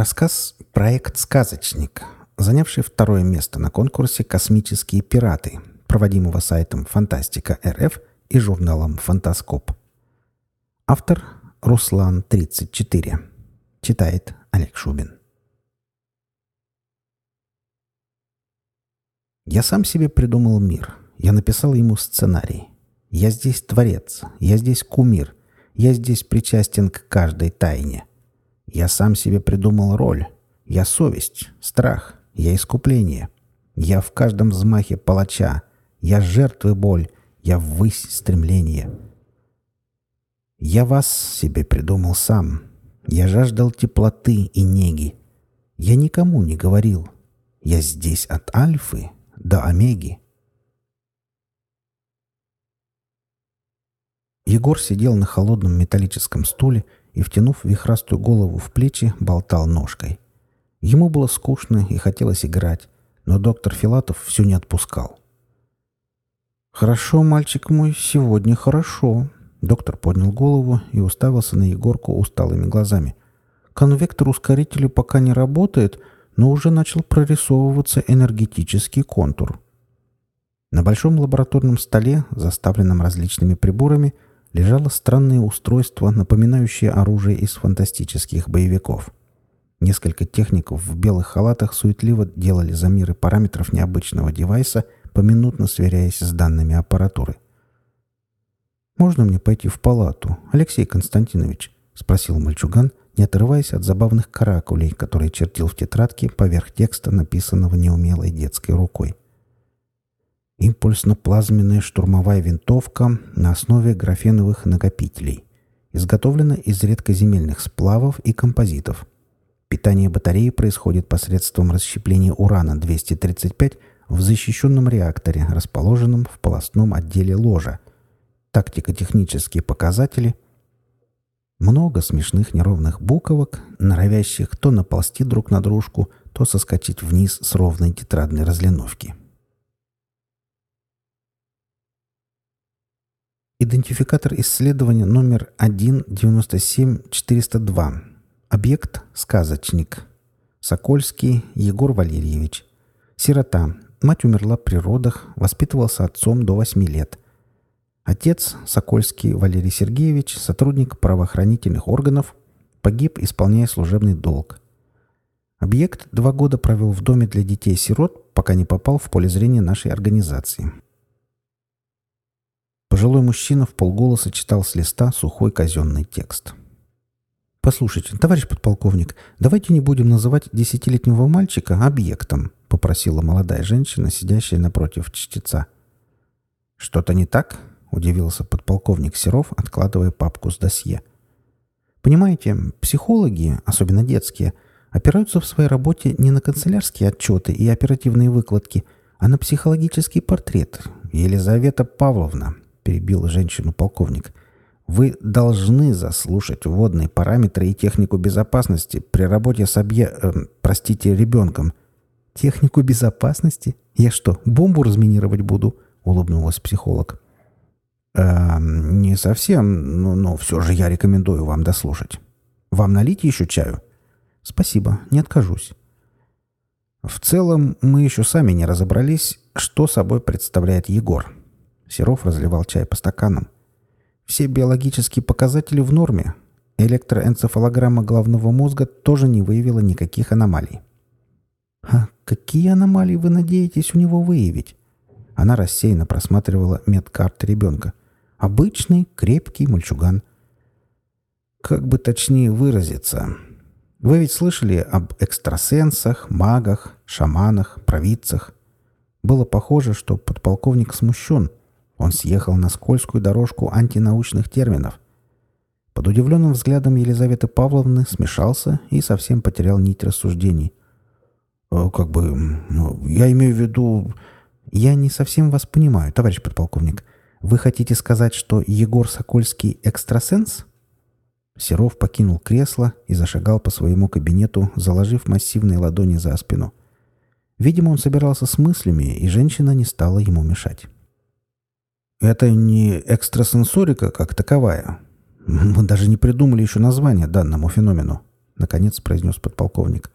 Рассказ «Проект «Сказочник», занявший второе место на конкурсе «Космические пираты», проводимого сайтом «Фантастика РФ» и журналом «Фантаскоп». Автор Руслан 34. Читает Олег Шубин. Я сам себе придумал мир. Я написал ему сценарий. Я здесь творец, я здесь кумир, я здесь причастен к каждой тайне. Я сам себе придумал роль. Я совесть, страх, я искупление. Я в каждом взмахе палача. Я жертвы боль, я ввысь стремление. Я вас себе придумал сам. Я жаждал теплоты и неги. Я никому не говорил. Я здесь от Альфы до Омеги. Егор сидел на холодном металлическом стуле и, втянув вихрастую голову в плечи, болтал ножкой. Ему было скучно и хотелось играть, но доктор Филатов все не отпускал. «Хорошо, мальчик мой, сегодня хорошо». Доктор поднял голову и уставился на Егорку усталыми глазами. «Конвектор ускорителя пока не работает, но уже начал прорисовываться энергетический контур». На большом лабораторном столе, заставленном различными приборами, лежало странное устройство, напоминающее оружие из фантастических боевиков. Несколько техников в белых халатах суетливо делали замеры параметров необычного девайса, поминутно сверяясь с данными аппаратуры. «Можно мне пойти в палату, Алексей Константинович?» — спросил мальчуган, не отрываясь от забавных каракулей, которые чертил в тетрадке поверх текста, написанного неумелой детской рукой. Импульсно-плазменная штурмовая винтовка на основе графеновых накопителей. Изготовлена из редкоземельных сплавов и композитов. Питание батареи происходит посредством расщепления урана-235 в защищенном реакторе, расположенном в полостном отделе ложа. Тактико-технические показатели. Много смешных неровных буковок, норовящих то наползти друг на дружку, то соскочить вниз с ровной тетрадной разлиновки. Идентификатор исследования номер 197402. Объект – сказочник. Сокольский Егор Валерьевич. Сирота. Мать умерла при родах, воспитывался отцом до 8 лет. Отец, Сокольский Валерий Сергеевич, сотрудник правоохранительных органов, погиб, исполняя служебный долг. Объект два года провел в доме для детей-сирот, пока не попал в поле зрения нашей организации. Пожилой мужчина в полголоса читал с листа сухой казенный текст. «Послушайте, товарищ подполковник, давайте не будем называть десятилетнего мальчика объектом», попросила молодая женщина, сидящая напротив чтеца. «Что-то не так?» — удивился подполковник Серов, откладывая папку с досье. «Понимаете, психологи, особенно детские, опираются в своей работе не на канцелярские отчеты и оперативные выкладки, а на психологический портрет. Елизавета Павловна, — перебил женщину полковник. «Вы должны заслушать вводные параметры и технику безопасности при работе с объе... Э, простите, ребенком». «Технику безопасности? Я что, бомбу разминировать буду?» — улыбнулась психолог. «Э, «Не совсем, но, но все же я рекомендую вам дослушать. Вам налить еще чаю?» «Спасибо, не откажусь». В целом, мы еще сами не разобрались, что собой представляет Егор. Серов разливал чай по стаканам. Все биологические показатели в норме. Электроэнцефалограмма головного мозга тоже не выявила никаких аномалий. «А какие аномалии вы надеетесь у него выявить?» Она рассеянно просматривала медкарты ребенка. «Обычный, крепкий мальчуган». «Как бы точнее выразиться...» Вы ведь слышали об экстрасенсах, магах, шаманах, провидцах. Было похоже, что подполковник смущен, он съехал на скользкую дорожку антинаучных терминов. Под удивленным взглядом Елизаветы Павловны смешался и совсем потерял нить рассуждений. «Э, «Как бы... Ну, я имею в виду...» «Я не совсем вас понимаю, товарищ подполковник. Вы хотите сказать, что Егор Сокольский экстрасенс?» Серов покинул кресло и зашагал по своему кабинету, заложив массивные ладони за спину. Видимо, он собирался с мыслями, и женщина не стала ему мешать. Это не экстрасенсорика как таковая. Мы даже не придумали еще название данному феномену. наконец произнес подполковник.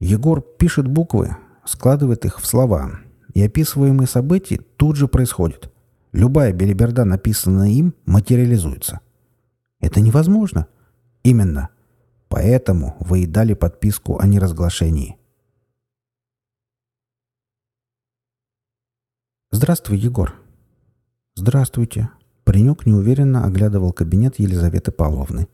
Егор пишет буквы, складывает их в слова, и описываемые события тут же происходят. Любая белиберда, написанная им, материализуется. Это невозможно. Именно. Поэтому вы и дали подписку о неразглашении. «Здравствуй, Егор». «Здравствуйте». Паренек неуверенно оглядывал кабинет Елизаветы Павловны.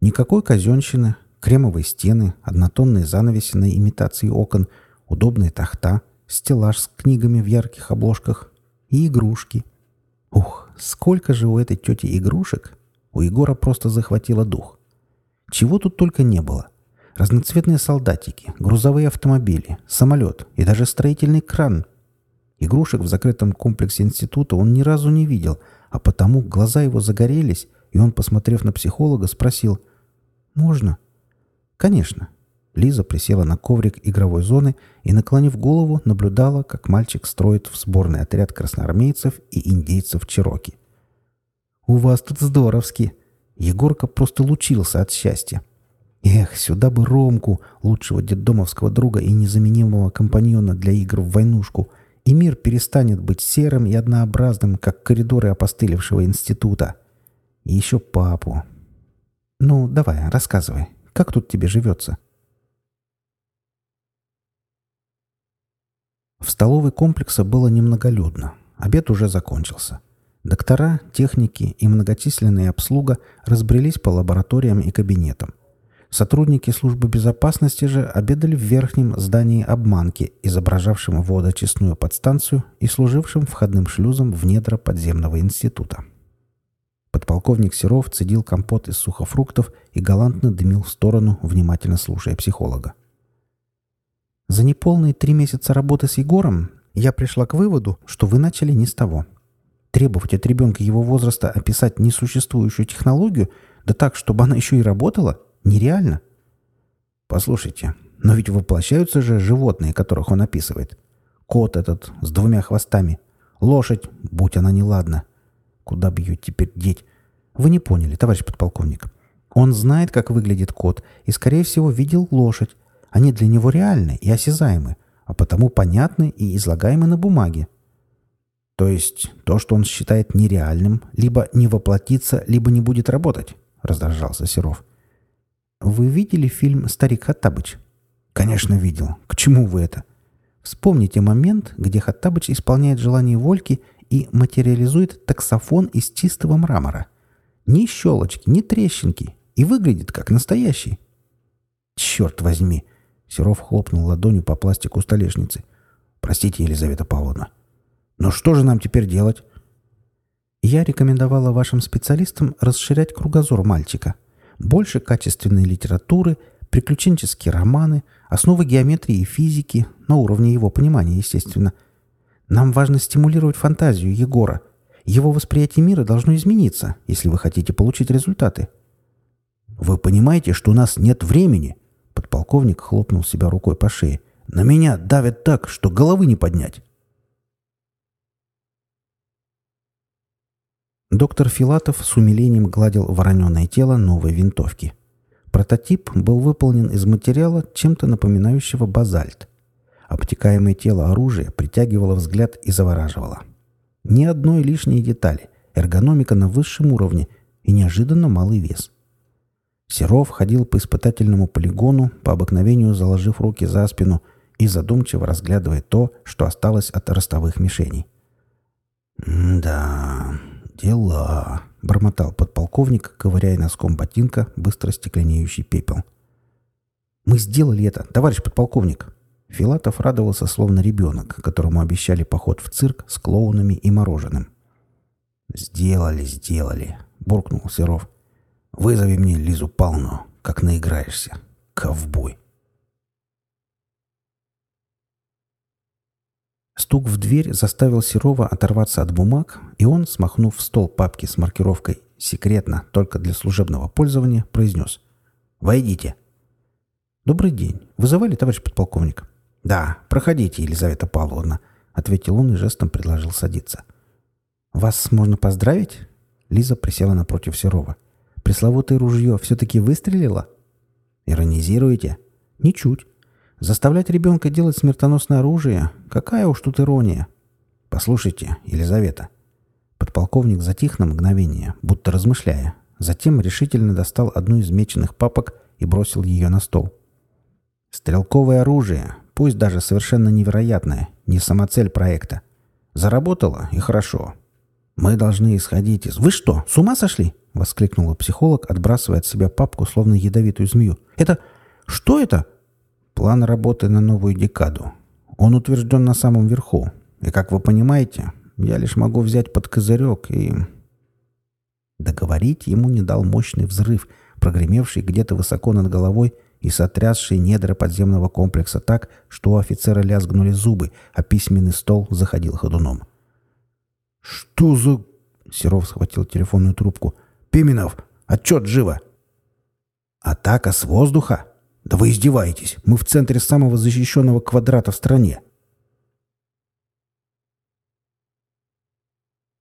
Никакой казенщины, кремовые стены, однотонные занавеси на имитации окон, удобная тахта, стеллаж с книгами в ярких обложках и игрушки. Ух, сколько же у этой тети игрушек! У Егора просто захватило дух. Чего тут только не было. Разноцветные солдатики, грузовые автомобили, самолет и даже строительный кран. Игрушек в закрытом комплексе института он ни разу не видел, а потому глаза его загорелись, и он, посмотрев на психолога, спросил «Можно?» «Конечно». Лиза присела на коврик игровой зоны и, наклонив голову, наблюдала, как мальчик строит в сборный отряд красноармейцев и индейцев Чироки. «У вас тут здоровски!» Егорка просто лучился от счастья. Эх, сюда бы Ромку, лучшего детдомовского друга и незаменимого компаньона для игр в войнушку, и мир перестанет быть серым и однообразным, как коридоры опостылевшего института. И еще папу. Ну, давай, рассказывай, как тут тебе живется?» В столовой комплекса было немноголюдно. Обед уже закончился. Доктора, техники и многочисленная обслуга разбрелись по лабораториям и кабинетам. Сотрудники службы безопасности же обедали в верхнем здании обманки, изображавшем водоочистную подстанцию и служившем входным шлюзом в недра подземного института. Подполковник Серов цедил компот из сухофруктов и галантно дымил в сторону, внимательно слушая психолога. «За неполные три месяца работы с Егором я пришла к выводу, что вы начали не с того», Требовать от ребенка его возраста описать несуществующую технологию, да так, чтобы она еще и работала, нереально. Послушайте, но ведь воплощаются же животные, которых он описывает. Кот этот с двумя хвостами. Лошадь, будь она неладна. Куда ее теперь деть? Вы не поняли, товарищ подполковник. Он знает, как выглядит кот, и, скорее всего, видел лошадь. Они для него реальны и осязаемы, а потому понятны и излагаемы на бумаге. То есть то, что он считает нереальным, либо не воплотится, либо не будет работать, раздражался Серов. Вы видели фильм «Старик Хаттабыч»? Конечно, видел. К чему вы это? Вспомните момент, где Хаттабыч исполняет желание Вольки и материализует таксофон из чистого мрамора. Ни щелочки, ни трещинки. И выглядит как настоящий. Черт возьми! Серов хлопнул ладонью по пластику столешницы. Простите, Елизавета Павловна. Но что же нам теперь делать? Я рекомендовала вашим специалистам расширять кругозор мальчика. Больше качественной литературы, приключенческие романы, основы геометрии и физики, на уровне его понимания, естественно. Нам важно стимулировать фантазию Егора. Его восприятие мира должно измениться, если вы хотите получить результаты. «Вы понимаете, что у нас нет времени?» Подполковник хлопнул себя рукой по шее. «На меня давят так, что головы не поднять». Доктор Филатов с умилением гладил вороненое тело новой винтовки. Прототип был выполнен из материала, чем-то напоминающего базальт. Обтекаемое тело оружия притягивало взгляд и завораживало. Ни одной лишней детали, эргономика на высшем уровне и неожиданно малый вес. Серов ходил по испытательному полигону, по обыкновению заложив руки за спину и задумчиво разглядывая то, что осталось от ростовых мишеней. «Да, «Дела», — бормотал подполковник, ковыряя носком ботинка быстро стекленеющий пепел. «Мы сделали это, товарищ подполковник!» Филатов радовался, словно ребенок, которому обещали поход в цирк с клоунами и мороженым. «Сделали, сделали», — буркнул Серов. «Вызови мне Лизу Павловну, как наиграешься. Ковбой». Стук в дверь заставил Серова оторваться от бумаг, и он, смахнув в стол папки с маркировкой «Секретно, только для служебного пользования», произнес «Войдите». «Добрый день. Вызывали, товарищ подполковник?» «Да, проходите, Елизавета Павловна», — ответил он и жестом предложил садиться. «Вас можно поздравить?» Лиза присела напротив Серова. «Пресловутое ружье все-таки выстрелило?» Иронизируете? Ничуть. Заставлять ребенка делать смертоносное оружие? Какая уж тут ирония. Послушайте, Елизавета. Подполковник затих на мгновение, будто размышляя. Затем решительно достал одну из меченых папок и бросил ее на стол. Стрелковое оружие, пусть даже совершенно невероятное, не самоцель проекта. Заработало и хорошо. Мы должны исходить из... Вы что, с ума сошли? Воскликнула психолог, отбрасывая от себя папку, словно ядовитую змею. Это... Что это? План работы на новую декаду. Он утвержден на самом верху. И, как вы понимаете, я лишь могу взять под козырек и... Договорить ему не дал мощный взрыв, прогремевший где-то высоко над головой и сотрясший недра подземного комплекса так, что у офицера лязгнули зубы, а письменный стол заходил ходуном. «Что за...» — Серов схватил телефонную трубку. «Пименов! Отчет живо!» «Атака с воздуха?» «Да вы издеваетесь! Мы в центре самого защищенного квадрата в стране!»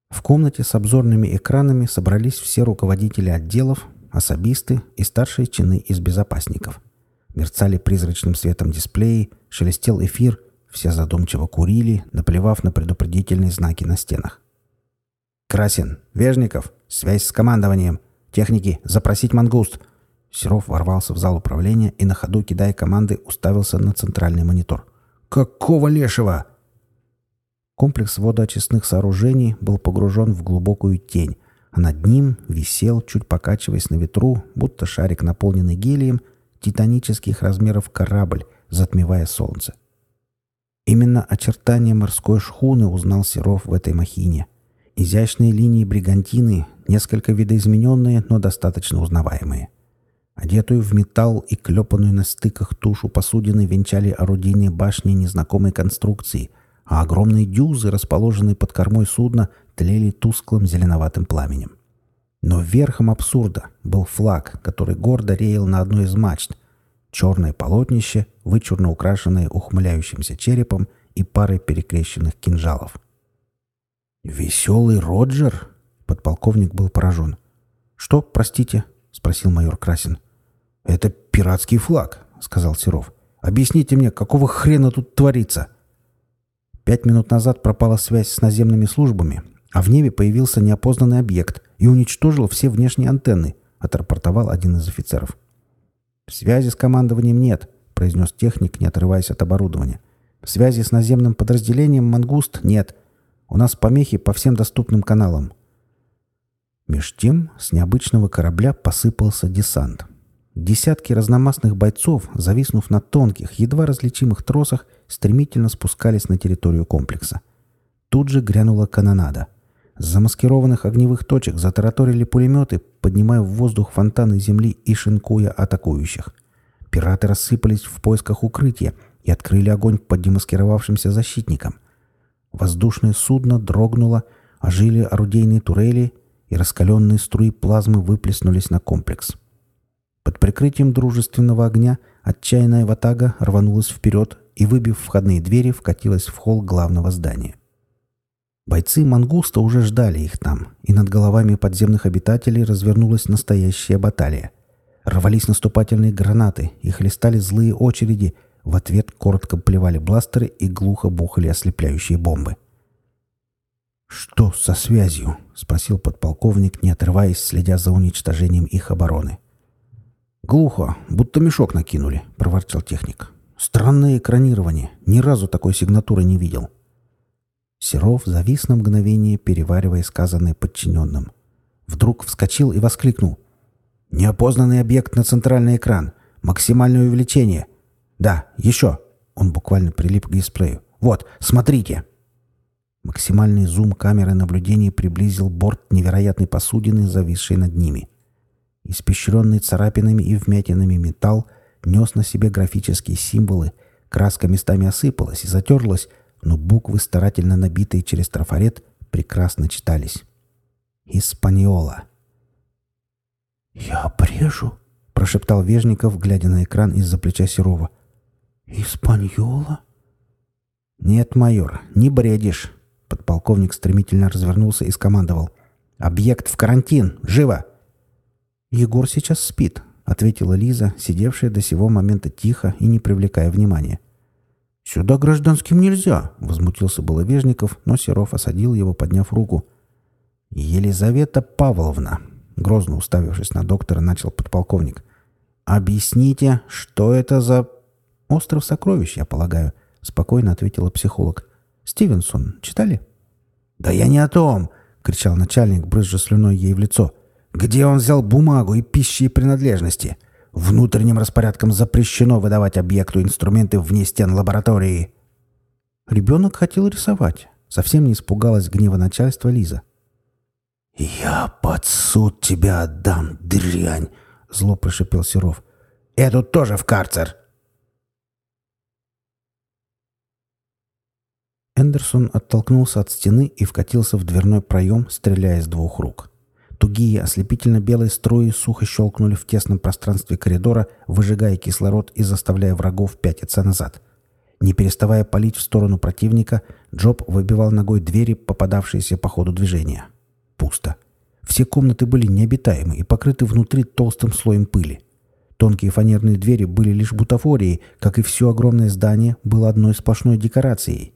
В комнате с обзорными экранами собрались все руководители отделов, особисты и старшие чины из безопасников. Мерцали призрачным светом дисплеи, шелестел эфир, все задумчиво курили, наплевав на предупредительные знаки на стенах. «Красин! Вежников! Связь с командованием! Техники! Запросить мангуст!» Серов ворвался в зал управления и на ходу, кидая команды, уставился на центральный монитор. «Какого лешего?» Комплекс водоочистных сооружений был погружен в глубокую тень, а над ним висел, чуть покачиваясь на ветру, будто шарик, наполненный гелием, титанических размеров корабль, затмевая солнце. Именно очертания морской шхуны узнал Серов в этой махине. Изящные линии бригантины, несколько видоизмененные, но достаточно узнаваемые. Одетую в металл и клепанную на стыках тушу посудины венчали орудийные башни незнакомой конструкции, а огромные дюзы, расположенные под кормой судна, тлели тусклым зеленоватым пламенем. Но верхом абсурда был флаг, который гордо реял на одной из мачт. Черное полотнище, вычурно украшенное ухмыляющимся черепом и парой перекрещенных кинжалов. «Веселый Роджер?» — подполковник был поражен. «Что, простите?» — спросил майор Красин. «Это пиратский флаг», — сказал Серов. «Объясните мне, какого хрена тут творится?» Пять минут назад пропала связь с наземными службами, а в небе появился неопознанный объект и уничтожил все внешние антенны, отрапортовал один из офицеров. «Связи с командованием нет», — произнес техник, не отрываясь от оборудования. «Связи с наземным подразделением «Мангуст» нет. У нас помехи по всем доступным каналам». Меж тем с необычного корабля посыпался десант. Десятки разномастных бойцов, зависнув на тонких, едва различимых тросах, стремительно спускались на территорию комплекса. Тут же грянула канонада. С замаскированных огневых точек затараторили пулеметы, поднимая в воздух фонтаны земли и шинкуя атакующих. Пираты рассыпались в поисках укрытия и открыли огонь по демаскировавшимся защитникам. Воздушное судно дрогнуло, ожили орудийные турели, и раскаленные струи плазмы выплеснулись на комплекс. Под прикрытием дружественного огня отчаянная ватага рванулась вперед и, выбив входные двери, вкатилась в холл главного здания. Бойцы «Мангуста» уже ждали их там, и над головами подземных обитателей развернулась настоящая баталия. Рвались наступательные гранаты и хлестали злые очереди, в ответ коротко плевали бластеры и глухо бухали ослепляющие бомбы. «Что со связью?» — спросил подполковник, не отрываясь, следя за уничтожением их обороны. «Глухо, будто мешок накинули», — проворчал техник. «Странное экранирование. Ни разу такой сигнатуры не видел». Серов завис на мгновение, переваривая сказанное подчиненным. Вдруг вскочил и воскликнул. «Неопознанный объект на центральный экран. Максимальное увеличение. Да, еще». Он буквально прилип к дисплею. «Вот, смотрите!» Максимальный зум камеры наблюдения приблизил борт невероятной посудины, зависшей над ними. Испещренный царапинами и вмятинами металл нес на себе графические символы, краска местами осыпалась и затерлась, но буквы, старательно набитые через трафарет, прекрасно читались. «Испаньола». «Я обрежу», — прошептал Вежников, глядя на экран из-за плеча Серова. «Испаньола?» «Нет, майор, не бредишь». Подполковник стремительно развернулся и скомандовал. «Объект в карантин! Живо!» Егор сейчас спит. ответила Лиза, сидевшая до сего момента тихо и не привлекая внимания. «Сюда гражданским нельзя!» — возмутился было Вежников, но Серов осадил его, подняв руку. «Елизавета Павловна!» — грозно уставившись на доктора, начал подполковник. «Объясните, что это за...» «Остров сокровищ, я полагаю», — спокойно ответила психолог. «Стивенсон, читали?» «Да я не о том!» — кричал начальник, брызжа слюной ей в лицо. «Где он взял бумагу и пищи и принадлежности? Внутренним распорядком запрещено выдавать объекту инструменты вне стен лаборатории». Ребенок хотел рисовать. Совсем не испугалась гнева начальства Лиза. «Я под суд тебя отдам, дрянь!» — зло прошипел Серов. «Эту тоже в карцер!» Эндерсон оттолкнулся от стены и вкатился в дверной проем, стреляя из двух рук. Тугие, ослепительно-белые струи сухо щелкнули в тесном пространстве коридора, выжигая кислород и заставляя врагов пятиться назад. Не переставая палить в сторону противника, Джоб выбивал ногой двери, попадавшиеся по ходу движения. Пусто. Все комнаты были необитаемы и покрыты внутри толстым слоем пыли. Тонкие фанерные двери были лишь бутафорией, как и все огромное здание было одной сплошной декорацией.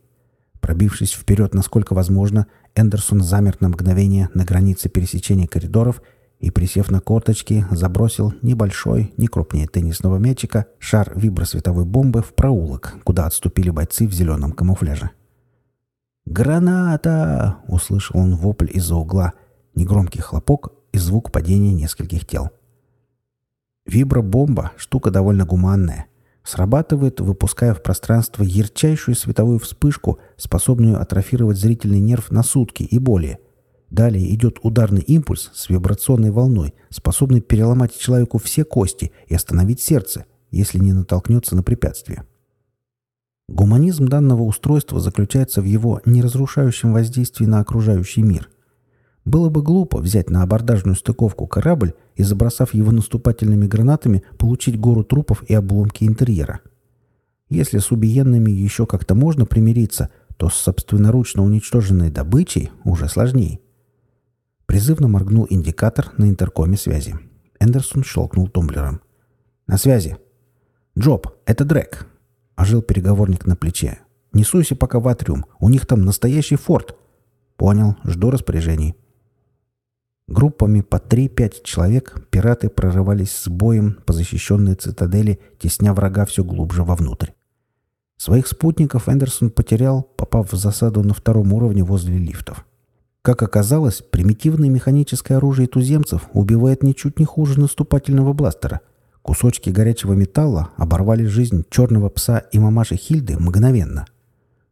Пробившись вперед насколько возможно, Эндерсон замер на мгновение на границе пересечения коридоров и, присев на корточки, забросил небольшой, не крупнее теннисного мячика, шар вибросветовой бомбы в проулок, куда отступили бойцы в зеленом камуфляже. «Граната!» — услышал он вопль из-за угла, негромкий хлопок и звук падения нескольких тел. Вибробомба — штука довольно гуманная. Срабатывает, выпуская в пространство ярчайшую световую вспышку, способную атрофировать зрительный нерв на сутки и более. Далее идет ударный импульс с вибрационной волной, способный переломать человеку все кости и остановить сердце, если не натолкнется на препятствие. Гуманизм данного устройства заключается в его неразрушающем воздействии на окружающий мир – было бы глупо взять на абордажную стыковку корабль и, забросав его наступательными гранатами, получить гору трупов и обломки интерьера. Если с убиенными еще как-то можно примириться, то с собственноручно уничтоженной добычей уже сложнее. Призывно моргнул индикатор на интеркоме связи. Эндерсон щелкнул тумблером. «На связи!» «Джоб, это Дрэк!» Ожил переговорник на плече. «Не пока в атриум. У них там настоящий форт!» «Понял. Жду распоряжений». Группами по 3-5 человек пираты прорывались с боем по защищенной цитадели, тесня врага все глубже вовнутрь. Своих спутников Эндерсон потерял, попав в засаду на втором уровне возле лифтов. Как оказалось, примитивное механическое оружие туземцев убивает ничуть не хуже наступательного бластера. Кусочки горячего металла оборвали жизнь черного пса и мамаши Хильды мгновенно –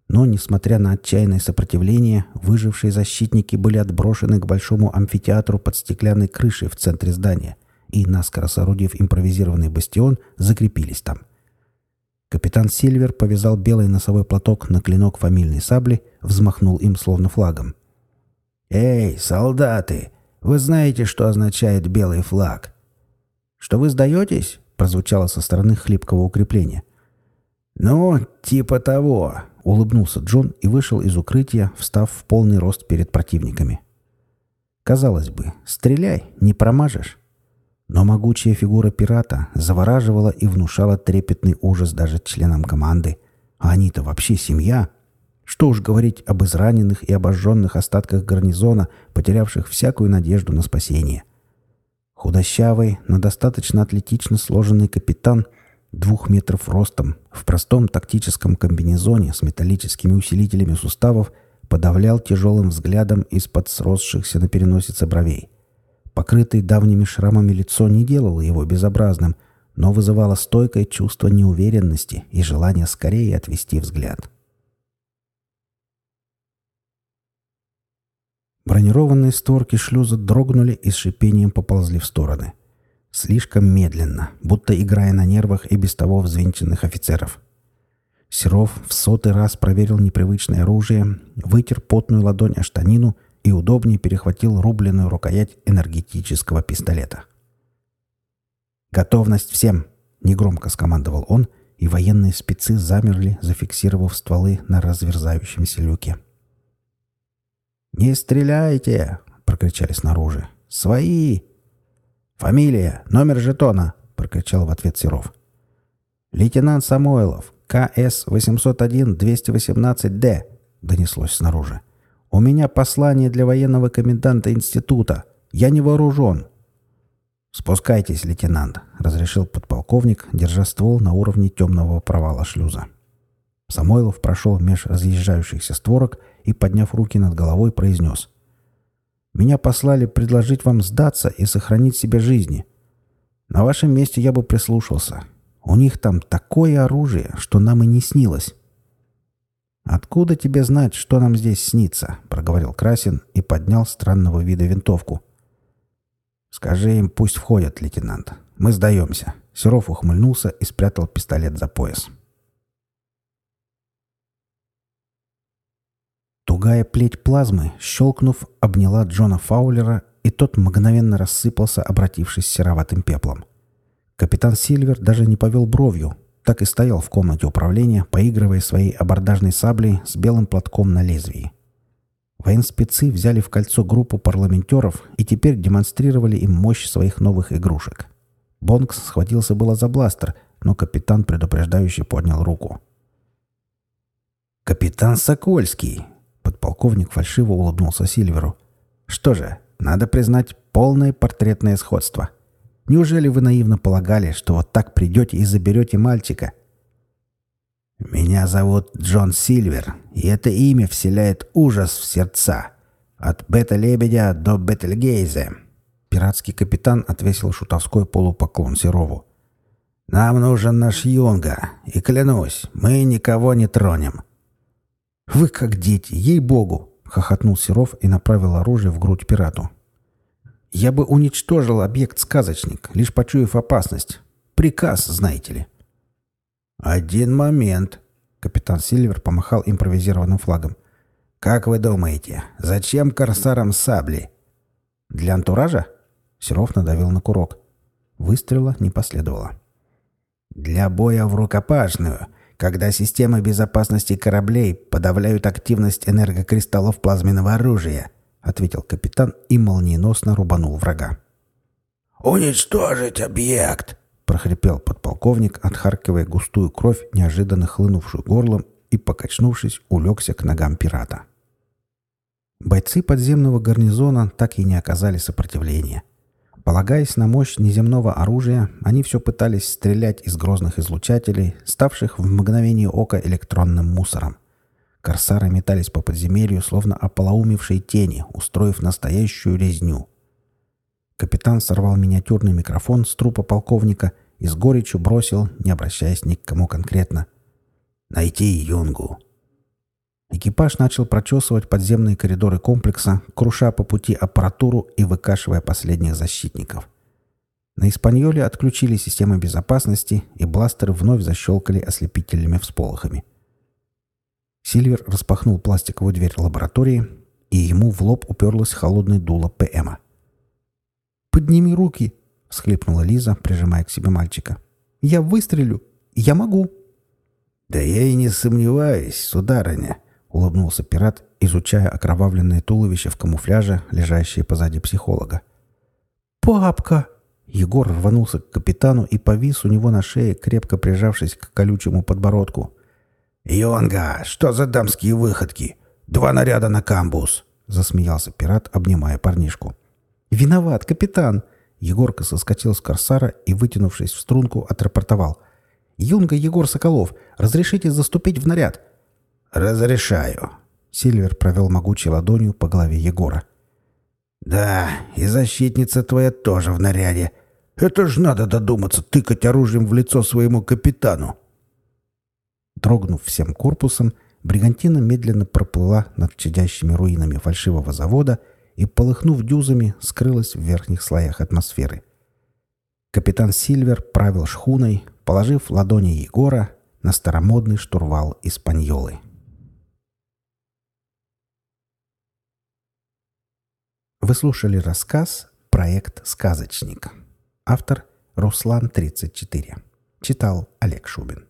но, несмотря на отчаянное сопротивление, выжившие защитники были отброшены к большому амфитеатру под стеклянной крышей в центре здания и, наскоро соорудив импровизированный бастион, закрепились там. Капитан Сильвер повязал белый носовой платок на клинок фамильной сабли, взмахнул им словно флагом. «Эй, солдаты! Вы знаете, что означает белый флаг?» «Что вы сдаетесь?» — прозвучало со стороны хлипкого укрепления. «Ну, типа того», — улыбнулся Джон и вышел из укрытия, встав в полный рост перед противниками. Казалось бы, стреляй, не промажешь. Но могучая фигура пирата завораживала и внушала трепетный ужас даже членам команды. А они-то вообще семья. Что уж говорить об израненных и обожженных остатках гарнизона, потерявших всякую надежду на спасение. Худощавый, но достаточно атлетично сложенный капитан — двух метров ростом, в простом тактическом комбинезоне с металлическими усилителями суставов, подавлял тяжелым взглядом из-под сросшихся на переносице бровей. Покрытый давними шрамами лицо не делало его безобразным, но вызывало стойкое чувство неуверенности и желание скорее отвести взгляд. Бронированные створки шлюза дрогнули и с шипением поползли в стороны. Слишком медленно, будто играя на нервах и без того взвинченных офицеров. Серов в сотый раз проверил непривычное оружие, вытер потную ладонь о штанину и удобнее перехватил рубленную рукоять энергетического пистолета. «Готовность всем!» — негромко скомандовал он, и военные спецы замерли, зафиксировав стволы на разверзающемся люке. «Не стреляйте!» — прокричали снаружи. «Свои!» «Фамилия, номер жетона», — прокричал в ответ Серов. «Лейтенант Самойлов, КС-801-218-Д», — донеслось снаружи. «У меня послание для военного коменданта института. Я не вооружен». «Спускайтесь, лейтенант», — разрешил подполковник, держа ствол на уровне темного провала шлюза. Самойлов прошел меж разъезжающихся створок и, подняв руки над головой, произнес. «Меня послали предложить вам сдаться и сохранить себе жизни. На вашем месте я бы прислушался. У них там такое оружие, что нам и не снилось». «Откуда тебе знать, что нам здесь снится?» — проговорил Красин и поднял странного вида винтовку. «Скажи им, пусть входят, лейтенант. Мы сдаемся». Серов ухмыльнулся и спрятал пистолет за пояс. Тугая плеть плазмы, щелкнув, обняла Джона Фаулера, и тот мгновенно рассыпался, обратившись сероватым пеплом. Капитан Сильвер даже не повел бровью, так и стоял в комнате управления, поигрывая своей абордажной саблей с белым платком на лезвии. Военспецы взяли в кольцо группу парламентеров и теперь демонстрировали им мощь своих новых игрушек. Бонкс схватился было за бластер, но капитан предупреждающе поднял руку. «Капитан Сокольский!» Подполковник фальшиво улыбнулся Сильверу. «Что же, надо признать полное портретное сходство. Неужели вы наивно полагали, что вот так придете и заберете мальчика?» «Меня зовут Джон Сильвер, и это имя вселяет ужас в сердца. От Бета-Лебедя до Бетельгейзе». Пиратский капитан отвесил шутовской полупоклон Серову. «Нам нужен наш Юнга, и клянусь, мы никого не тронем». «Вы как дети, ей-богу!» — хохотнул Серов и направил оружие в грудь пирату. «Я бы уничтожил объект-сказочник, лишь почуяв опасность. Приказ, знаете ли». «Один момент», — капитан Сильвер помахал импровизированным флагом. «Как вы думаете, зачем корсарам сабли?» «Для антуража?» Серов надавил на курок. Выстрела не последовало. «Для боя в рукопашную, когда системы безопасности кораблей подавляют активность энергокристаллов плазменного оружия», ответил капитан и молниеносно рубанул врага. «Уничтожить объект!» прохрипел подполковник, отхаркивая густую кровь, неожиданно хлынувшую горлом, и, покачнувшись, улегся к ногам пирата. Бойцы подземного гарнизона так и не оказали сопротивления. Полагаясь на мощь неземного оружия, они все пытались стрелять из грозных излучателей, ставших в мгновение ока электронным мусором. Корсары метались по подземелью, словно ополоумевшие тени, устроив настоящую резню – Капитан сорвал миниатюрный микрофон с трупа полковника и с горечью бросил, не обращаясь ни к кому конкретно. «Найти Юнгу». Экипаж начал прочесывать подземные коридоры комплекса, круша по пути аппаратуру и выкашивая последних защитников. На Испаньоле отключили системы безопасности, и бластеры вновь защелкали ослепительными всполохами. Сильвер распахнул пластиковую дверь лаборатории, и ему в лоб уперлось холодное дуло ПМа. «Подними руки!» — всхлипнула Лиза, прижимая к себе мальчика. «Я выстрелю! Я могу!» «Да я и не сомневаюсь, сударыня!» — улыбнулся пират, изучая окровавленное туловище в камуфляже, лежащее позади психолога. «Папка!» Егор рванулся к капитану и повис у него на шее, крепко прижавшись к колючему подбородку. «Йонга, что за дамские выходки? Два наряда на камбус!» — засмеялся пират, обнимая парнишку. «Виноват, капитан!» Егорка соскочил с корсара и, вытянувшись в струнку, отрапортовал. «Юнга Егор Соколов, разрешите заступить в наряд?» «Разрешаю!» Сильвер провел могучей ладонью по голове Егора. «Да, и защитница твоя тоже в наряде. Это ж надо додуматься тыкать оружием в лицо своему капитану!» Дрогнув всем корпусом, бригантина медленно проплыла над чадящими руинами фальшивого завода и, полыхнув дюзами, скрылась в верхних слоях атмосферы. Капитан Сильвер правил шхуной, положив ладони Егора на старомодный штурвал Испаньолы. Вы слушали рассказ «Проект «Сказочник». Автор Руслан 34. Читал Олег Шубин.